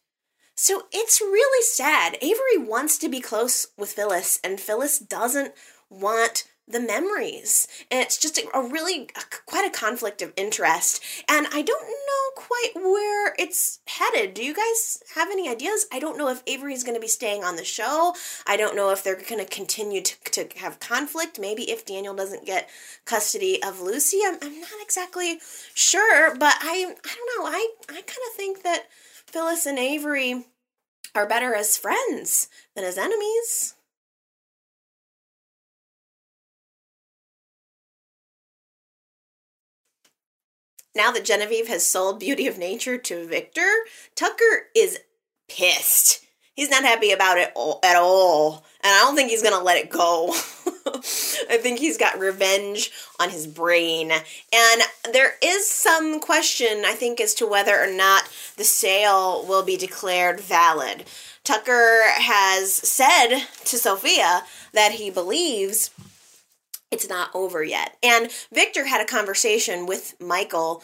So it's really sad. Avery wants to be close with Phyllis, and Phyllis doesn't want the memories. And it's just a, a really uh, a, quite a conflict of interest. And I don't know quite where it's headed. Do you guys have any ideas? I don't know if Avery is going to be staying on the show. I don't know if they're going to continue to, to have conflict. Maybe if Daniel doesn't get custody of Lucy. I'm, I'm not exactly sure, but I, I don't know. I, I kind of think that Phyllis and Avery are better as friends than as enemies. Now that Genevieve has sold Beauty of Nature to Victor, Tucker is pissed. He's not happy about it at all, and I don't think he's gonna let it go. I think he's got revenge on his brain. And there is some question, I think, as to whether or not the sale will be declared valid. Tucker has said to Sofia that he believes it's not over yet. And Victor had a conversation with Michael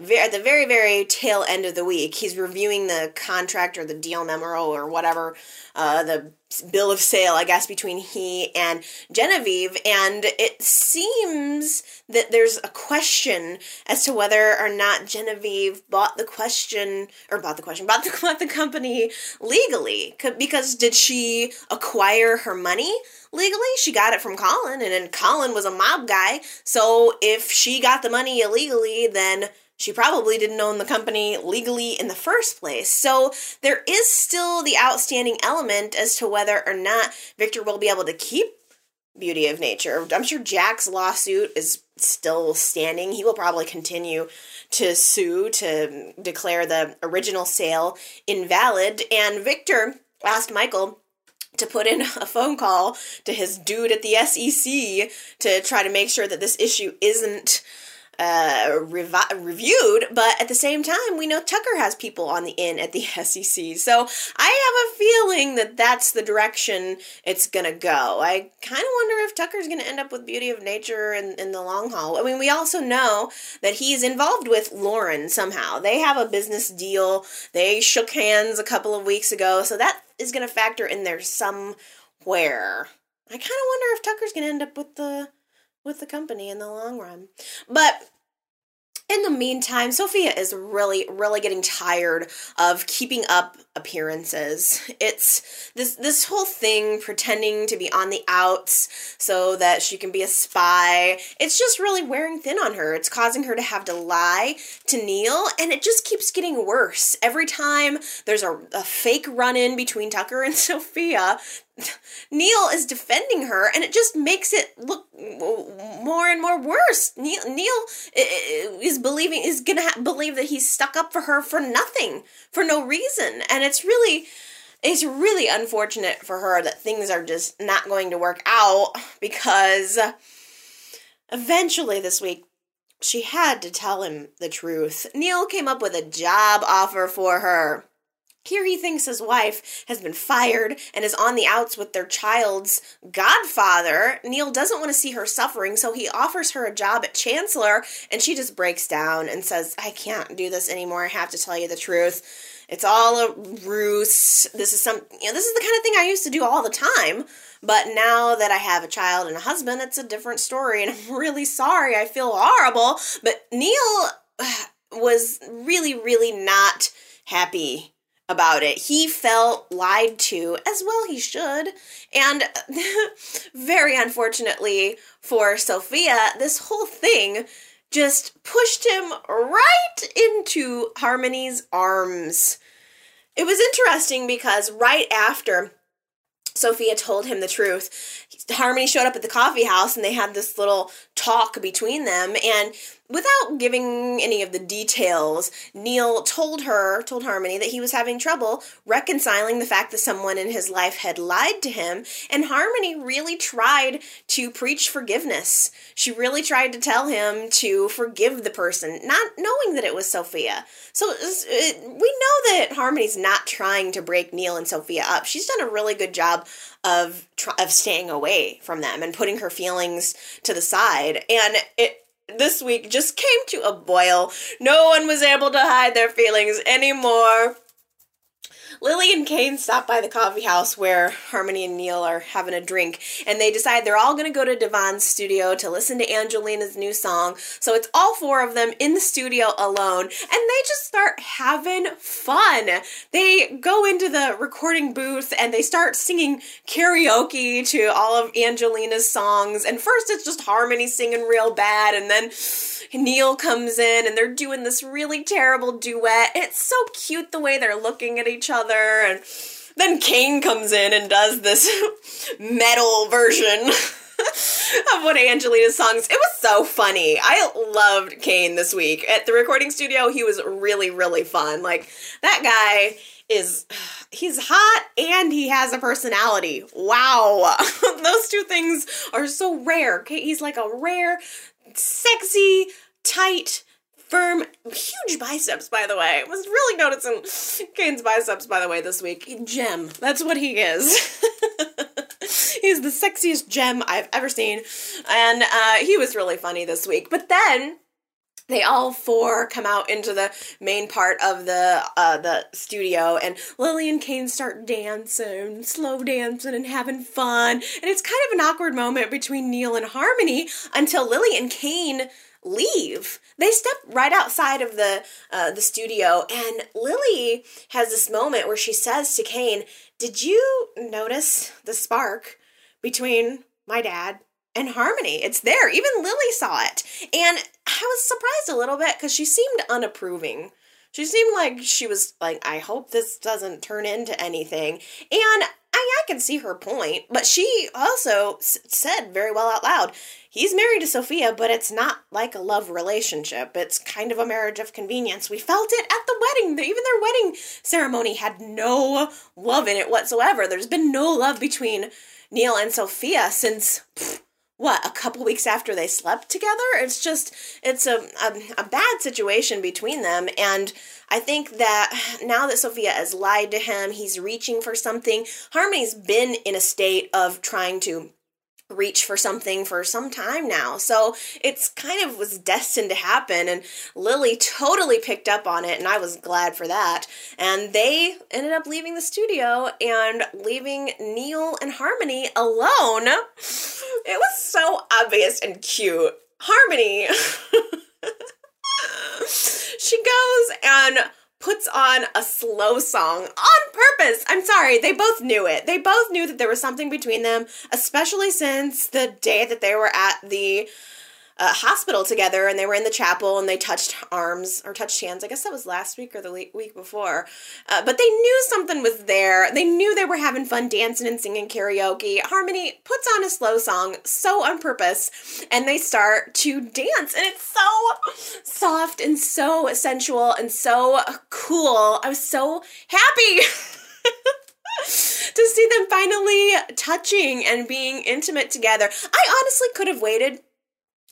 at the very, very tail end of the week. He's reviewing the contract or the deal memo or whatever, uh, the bill of sale, I guess, between he and Genevieve. And it seems that there's a question as to whether or not Genevieve bought the question, or bought the question, bought the, bought the company legally. Because did she acquire her money? legally. She got it from Colin, and then Colin was a mob guy. So if she got the money illegally, then she probably didn't own the company legally in the first place. So there is still the outstanding element as to whether or not Victor will be able to keep Beauty of Nature. I'm sure Jack's lawsuit is still standing. He will probably continue to sue to declare the original sale invalid. And Victor asked Michael to put in a phone call to his dude at the SEC to try to make sure that this issue isn't uh, revi- reviewed, but at the same time, we know Tucker has people on the in at the SEC. So I have a feeling that that's the direction it's gonna go. I kind of wonder if Tucker's gonna end up with Beauty of Nature in, in the long haul. I mean, we also know that he's involved with Lauren somehow. They have a business deal. They shook hands a couple of weeks ago, so that is gonna factor in there somewhere. I kind of wonder if Tucker's gonna end up with the with the company in the long run. But in the meantime, Sofia is really, really getting tired of keeping up appearances. It's this this whole thing pretending to be on the outs so that she can be a spy. It's just really wearing thin on her. It's causing her to have to lie to Neil, and it just keeps getting worse. Every time there's a, a fake run in between Tucker and Sofia, Neil is defending her, and it just makes it look more and more worse. Neil, Neil is believing is gonna ha- believe that he's stuck up for her for nothing, for no reason, and it's really, it's really unfortunate for her that things are just not going to work out because eventually this week she had to tell him the truth. Neil came up with a job offer for her. Here he thinks his wife has been fired and is on the outs with their child's godfather. Neil doesn't want to see her suffering, so he offers her a job at Chancellor, and she just breaks down and says, I can't do this anymore. I have to tell you the truth. It's all a ruse. This is some you know, this is the kind of thing I used to do all the time. But now that I have a child and a husband, it's a different story, and I'm really sorry. I feel horrible. But Neil was really, really not happy about it. He felt lied to, as well he should. And very unfortunately for Sofia, this whole thing just pushed him right into Harmony's arms. It was interesting because right after Sofia told him the truth, Harmony showed up at the coffee house and they had this little talk between them. And without giving any of the details, Neil told her, told Harmony, that he was having trouble reconciling the fact that someone in his life had lied to him. And Harmony really tried to preach forgiveness. She really tried to tell him to forgive the person, not knowing that it was Sofia. So uh, we know that Harmony's not trying to break Neil and Sofia up. She's done a really good job of of staying away from them and putting her feelings to the side. And it this week just came to a boil. No one was able to hide their feelings anymore. Lily and Cane stop by the coffee house where Harmony and Neil are having a drink, and they decide they're all going to go to Devon's studio to listen to Angelina's new song. So it's all four of them in the studio alone, and they just start having fun. They go into the recording booth and they start singing karaoke to all of Angelina's songs. And first it's just Harmony singing real bad, and then Neil comes in and they're doing this really terrible duet. It's so cute the way they're looking at each other and then Cane comes in and does this metal version of one of Angelina's songs. It was so funny. I loved Cane this week. At the recording studio, he was really, really fun. Like, that guy is he's hot and he has a personality. Wow. Those two things are so rare. He's like a rare, sexy, tight, firm, huge biceps, by the way. I was really noticing Cane's biceps, by the way, this week. Gem. That's what he is. He's the sexiest gem I've ever seen. And uh, he was really funny this week. But then they all four come out into the main part of the uh, the studio, and Lily and Cane start dancing, slow dancing, and having fun. And it's kind of an awkward moment between Neil and Harmony until Lily and Cane leave. They step right outside of the uh, the studio, and Lily has this moment where she says to Cane, "Did you notice the spark between my dad and Harmony? It's there. Even Lily saw it, and I was surprised a little bit because she seemed unapproving." She seemed like she was like, I hope this doesn't turn into anything. And I, I can see her point, but she also s- said very well out loud, he's married to Sofia, but it's not like a love relationship. It's kind of a marriage of convenience. We felt it at the wedding. Even their wedding ceremony had no love in it whatsoever. There's been no love between Neil and Sofia since. Pff, what a couple weeks after they slept together? It's just it's a, a, a, bad situation between them and i think that now that sofia has lied to him he's reaching for something harmony's been in a state of trying to reach for something for some time now. So it's kind of was destined to happen and Lily totally picked up on it and I was glad for that. And they ended up leaving the studio and leaving Neil and Harmony alone. It was so obvious and cute. Harmony she goes and puts on a slow song on purpose. I'm sorry, they both knew it. They both knew that there was something between them, especially since the day that they were at the hospital together and they were in the chapel and they touched arms or touched hands. I guess that was last week or the week before. Uh, but they knew something was there. They knew they were having fun dancing and singing karaoke. Harmony puts on a slow song so on purpose and they start to dance and it's so soft and so sensual and so cool. I was so happy. to see them finally touching and being intimate together. I honestly could have waited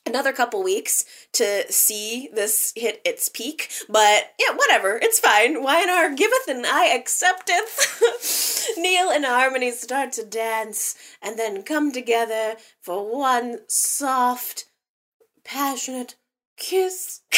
another couple weeks to see this hit its peak, but yeah, whatever, it's fine. Y&R giveth and I accepteth. Neil and Harmony start to dance and then come together for one soft, passionate kiss.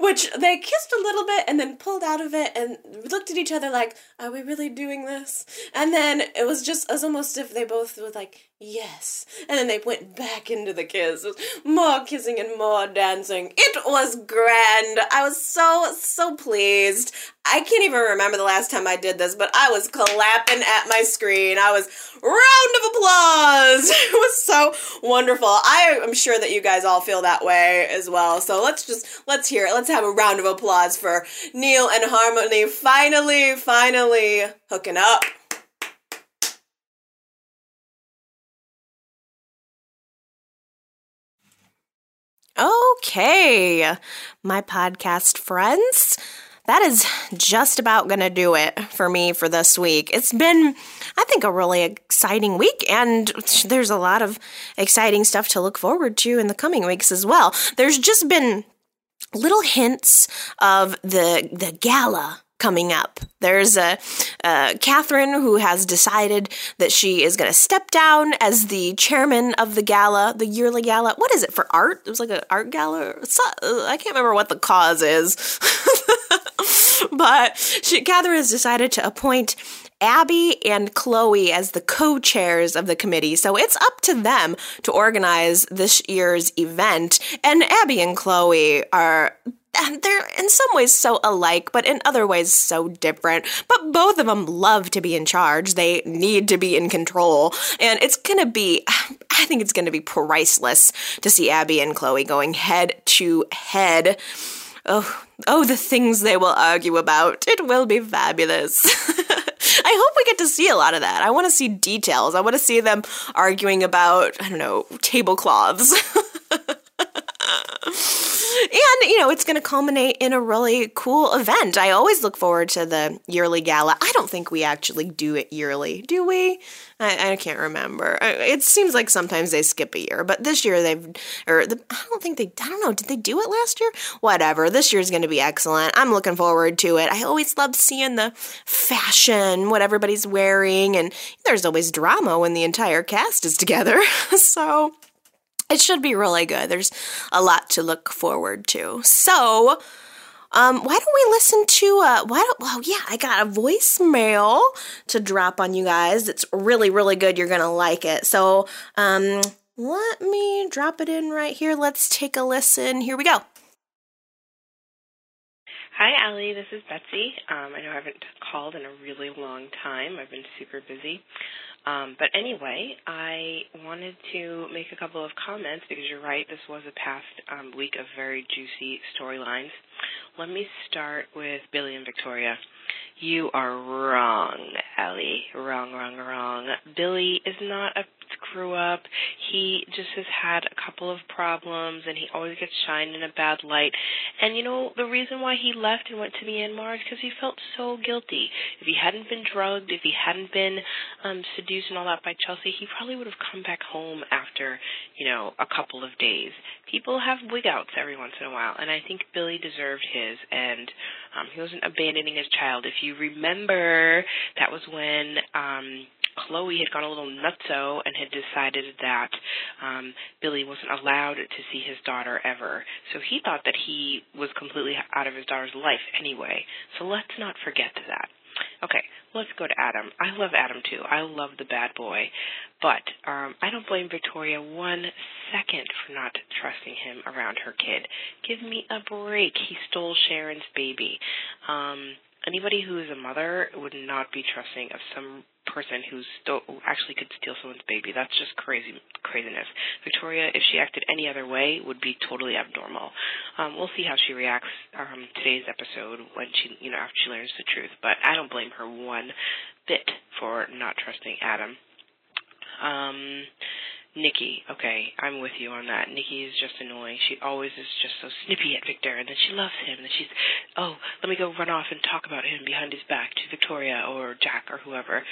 Which they kissed a little bit and then pulled out of it and looked at each other like, Are we really doing this? And then it was just as almost if they both were like, Yes. And then they went back into the kiss. More kissing and more dancing. It was grand. I was so, so pleased. I can't even remember the last time I did this, but I was clapping at my screen. I was round of applause. It was so wonderful. I am sure that you guys all feel that way as well. So let's just let's hear it. Let's have a round of applause for Neil and Harmony finally, finally hooking up. Okay, my podcast friends, that is just about going to do it for me for this week. It's been, I think, a really exciting week, and there's a lot of exciting stuff to look forward to in the coming weeks as well. There's just been little hints of the the gala coming up. There's a uh, Catherine who has decided that she is going to step down as the chairman of the gala, the yearly gala. What is it for art? It was like an art gala. I can't remember what the cause is, but she, Catherine has decided to appoint Abby and Chloe as the co chairs of the committee. So it's up to them to organize this year's event. And Abby and Chloe are they're in some ways so alike, but in other ways so different. But both of them love to be in charge. They need to be in control. And it's going to be, I think it's going to be priceless to see Abby and Chloe going head to head. Oh, oh, the things they will argue about. It will be fabulous. I hope we get to see a lot of that. I want to see details. I want to see them arguing about, I don't know, tablecloths. and you know it's going to culminate in a really cool event. I always look forward to the yearly gala. I don't think we actually do it yearly do we? I, I can't remember. It seems like sometimes they skip a year but this year they've or the, i don't think they i don't know did they do it last year? Whatever this year's going to be excellent. I'm looking forward to it. I always love seeing the fashion what everybody's wearing and there's always drama when the entire cast is together. So it should be really good. There's a lot to look forward to. So, um, why don't we listen to uh why don't well yeah, I got a voicemail to drop on you guys. It's really, really good. You're gonna like it. So um let me drop it in right here. Let's take a listen. Here we go. Hi, Allie. This is Betsy. Um, I know I haven't called in a really long time. I've been super busy. Um, but anyway, I wanted to make a couple of comments because you're right, this was a past um, week of very juicy storylines. Let me start with Billy and Victoria. You are wrong, Allie. Wrong, wrong, wrong. Billy is not a screw up. He just has had a couple of problems and he always gets shined in a bad light. And you know, the reason why he left and went to Myanmar is because he felt so guilty. If he hadn't been drugged, if he hadn't been um seduced and all that by Chelsea, he probably would have come back home after, you know, a couple of days. People have wig outs every once in a while, and I think Billy deserved his and um he wasn't abandoning his child. If you remember, that was when um Chloe had gone a little nutso and had decided that um, Billy wasn't allowed to see his daughter ever. So he thought that he was completely out of his daughter's life anyway. So let's not forget that. Okay, let's go to Adam. I love Adam too. I love the bad boy, but um, I don't blame Victoria one second for not trusting him around her kid. Give me a break. He stole Sharon's baby. Um, anybody who is a mother would not be trusting of some person who actually could steal someone's baby. That's just crazy craziness. Victoria, if she acted any other way, would be totally abnormal. Um, we'll see how she reacts um, today's episode when she, you know, after she learns the truth. But I don't blame her one bit for not trusting Adam. Um, Nikki, okay, I'm with you on that. Nikki is just annoying. She always is just so snippy at Victor, and then she loves him, and then she's, oh, let me go run off and talk about him behind his back to Victoria or Jack or whoever.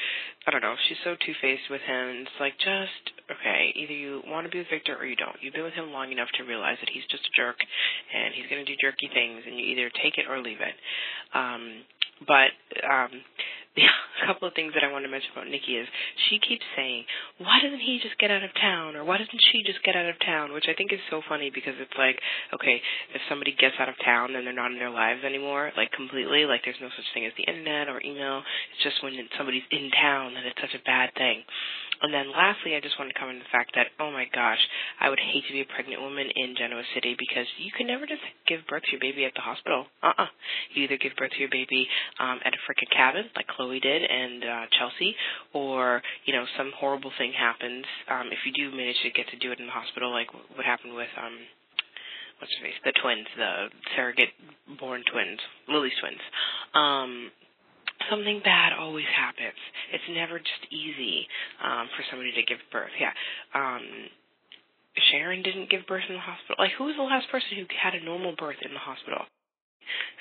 I don't know. She's so two faced with him. It's like, just, okay, either you want to be with Victor or you don't. You've been with him long enough to realize that he's just a jerk, and he's going to do jerky things, and you either take it or leave it. Um, but, um, a couple of things that I want to mention about Nikki is she keeps saying, "Why doesn't he just get out of town?" or "Why doesn't she just get out of town?" Which I think is so funny because it's like, okay, if somebody gets out of town, then they're not in their lives anymore, like completely. Like there's no such thing as the internet or email. It's just when somebody's in town that it's such a bad thing. And then lastly, I just want to comment on the fact that, oh my gosh, I would hate to be a pregnant woman in Genoa City because you can never just give birth to your baby at the hospital. Uh-uh. You either give birth to your baby um, at a freaking cabin, like Chloe did and uh, Chelsea, or, you know, some horrible thing happens. Um, if you do manage to get to do it in the hospital, like what happened with, um, what's her face, the twins, the surrogate born twins, Lily's twins. Um, something bad always happens. It's never just easy um, for somebody to give birth. Yeah. Um, Sharon didn't give birth in the hospital. Like, who was the last person who had a normal birth in the hospital?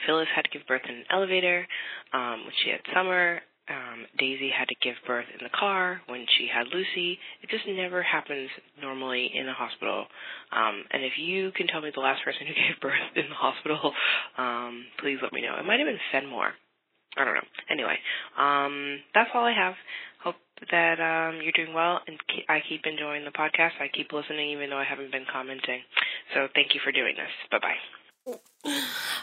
Phyllis had to give birth in an elevator um, when she had Summer. Um, Daisy had to give birth in the car when she had Lucy. It just never happens normally in a hospital. Um, and if you can tell me the last person who gave birth in the hospital, um, please let me know. It might have been Fenmore. I don't know. Anyway, um, that's all I have. Hope that um, you're doing well, and ke- I keep enjoying the podcast. I keep listening, even though I haven't been commenting. So thank you for doing this. Bye bye.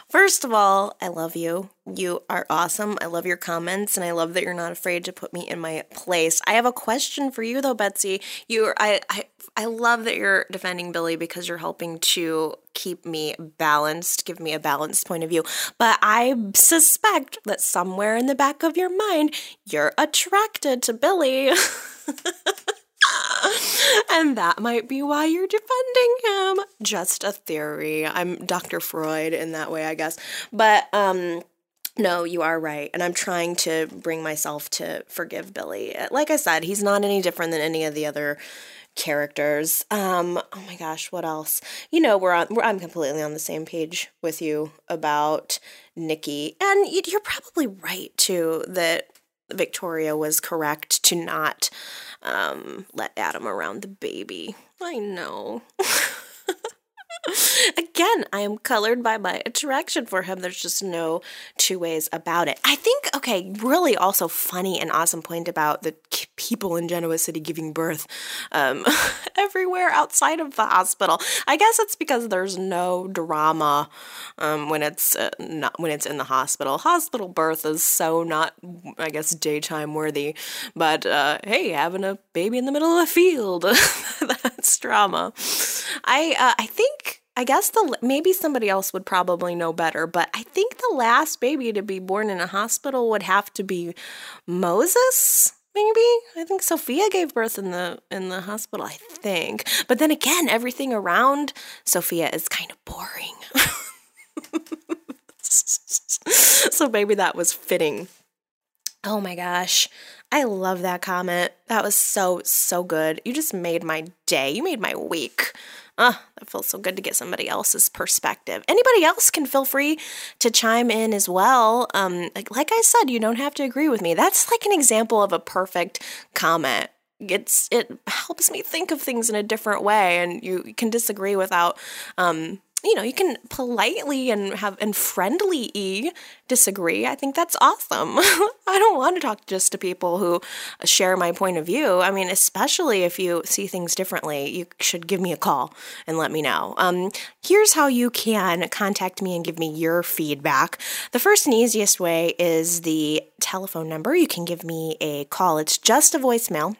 First of all, I love you. You are awesome. I love your comments and I love that you're not afraid to put me in my place. I have a question for you though, Betsy. You I I I love that you're defending Billy because you're helping to keep me balanced, give me a balanced point of view. But I suspect that somewhere in the back of your mind, you're attracted to Billy. and that might be why you're defending him. Just a theory. I'm Dr. Freud in that way, I guess. But um no, you are right. And I'm trying to bring myself to forgive Billy. Like I said, he's not any different than any of the other characters. Um, oh my gosh, what else? You know, we're on. We're, I'm completely on the same page with you about Nikki, and you're probably right too that Victoria was correct to not um, let Adam around the baby. I know. Again, I am colored by my attraction for him. There's just no two ways about it. I think, okay, really also funny and awesome point about the people in Genoa City giving birth um, everywhere outside of the hospital. I guess it's because there's no drama um, when it's uh, not when it's in the hospital. Hospital birth is so not, I guess, daytime worthy. But uh, hey, having a baby in the middle of a field, that's drama. I uh, I think I guess the maybe somebody else would probably know better, but I think the last baby to be born in a hospital would have to be Moses. Maybe I think Sofia gave birth in the in the hospital. I think, but then again, everything around Sofia is kind of boring. so maybe that was fitting. Oh my gosh. I love that comment. That was so, so good. You just made my day. You made my week. Ah, that feels so good to get somebody else's perspective. Anybody else can feel free to chime in as well. Um, like, like I said, you don't have to agree with me. That's like an example of a perfect comment. It's it helps me think of things in a different way, and you can disagree without um, you know, you can politely and have and friendly e disagree. I think that's awesome. I don't want to talk just to people who share my point of view. I mean, especially if you see things differently, you should give me a call and let me know. Um, here's how you can contact me and give me your feedback. The first and easiest way is the telephone number. You can give me a call. It's just a voicemail.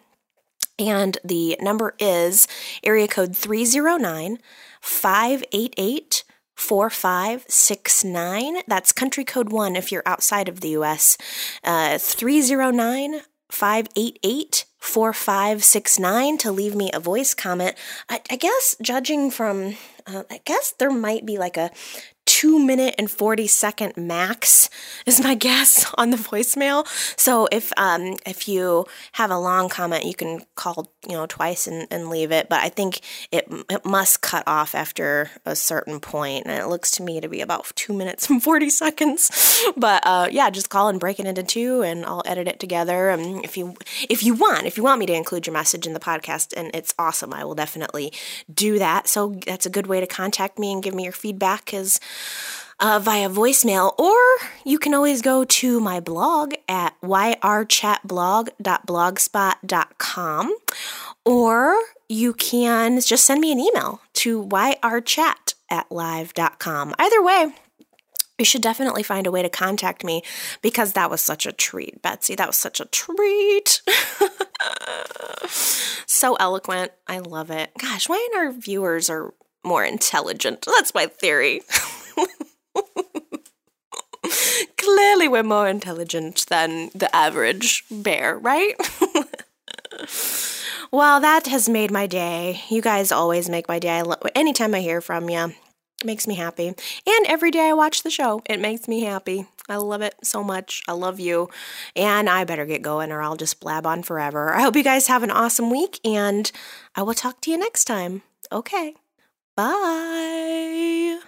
And the number is area code 309 588 4569. That's country code 1 if you're outside of the US. Uh, 309 588 4569 to leave me a voice comment. I, I guess, judging from, uh, I guess there might be like a two minute and 40 second max is my guess on the voicemail. So if um if you have a long comment, you can call, you know, twice and, and leave it. But I think it it must cut off after a certain point. And it looks to me to be about two minutes and 40 seconds. But uh yeah, just call and break it into two and I'll edit it together. And if you if you want, if you want me to include your message in the podcast and it's awesome, I will definitely do that. So that's a good way to contact me and give me your feedback is uh, via voicemail, or you can always go to my blog at yrchatblog.blogspot.com, or you can just send me an email to yrchat at live.com. Either way, you should definitely find a way to contact me because that was such a treat, Betsy. That was such a treat. so eloquent. I love it. Gosh, why are our viewers are more intelligent? That's my theory. Clearly, we're more intelligent than the average bear, right? well, that has made my day. You guys always make my day. Anytime I hear from you, it makes me happy. And every day I watch the show, it makes me happy. I love it so much. I love you. And I better get going or I'll just blab on forever. I hope you guys have an awesome week and I will talk to you next time. Okay. Bye.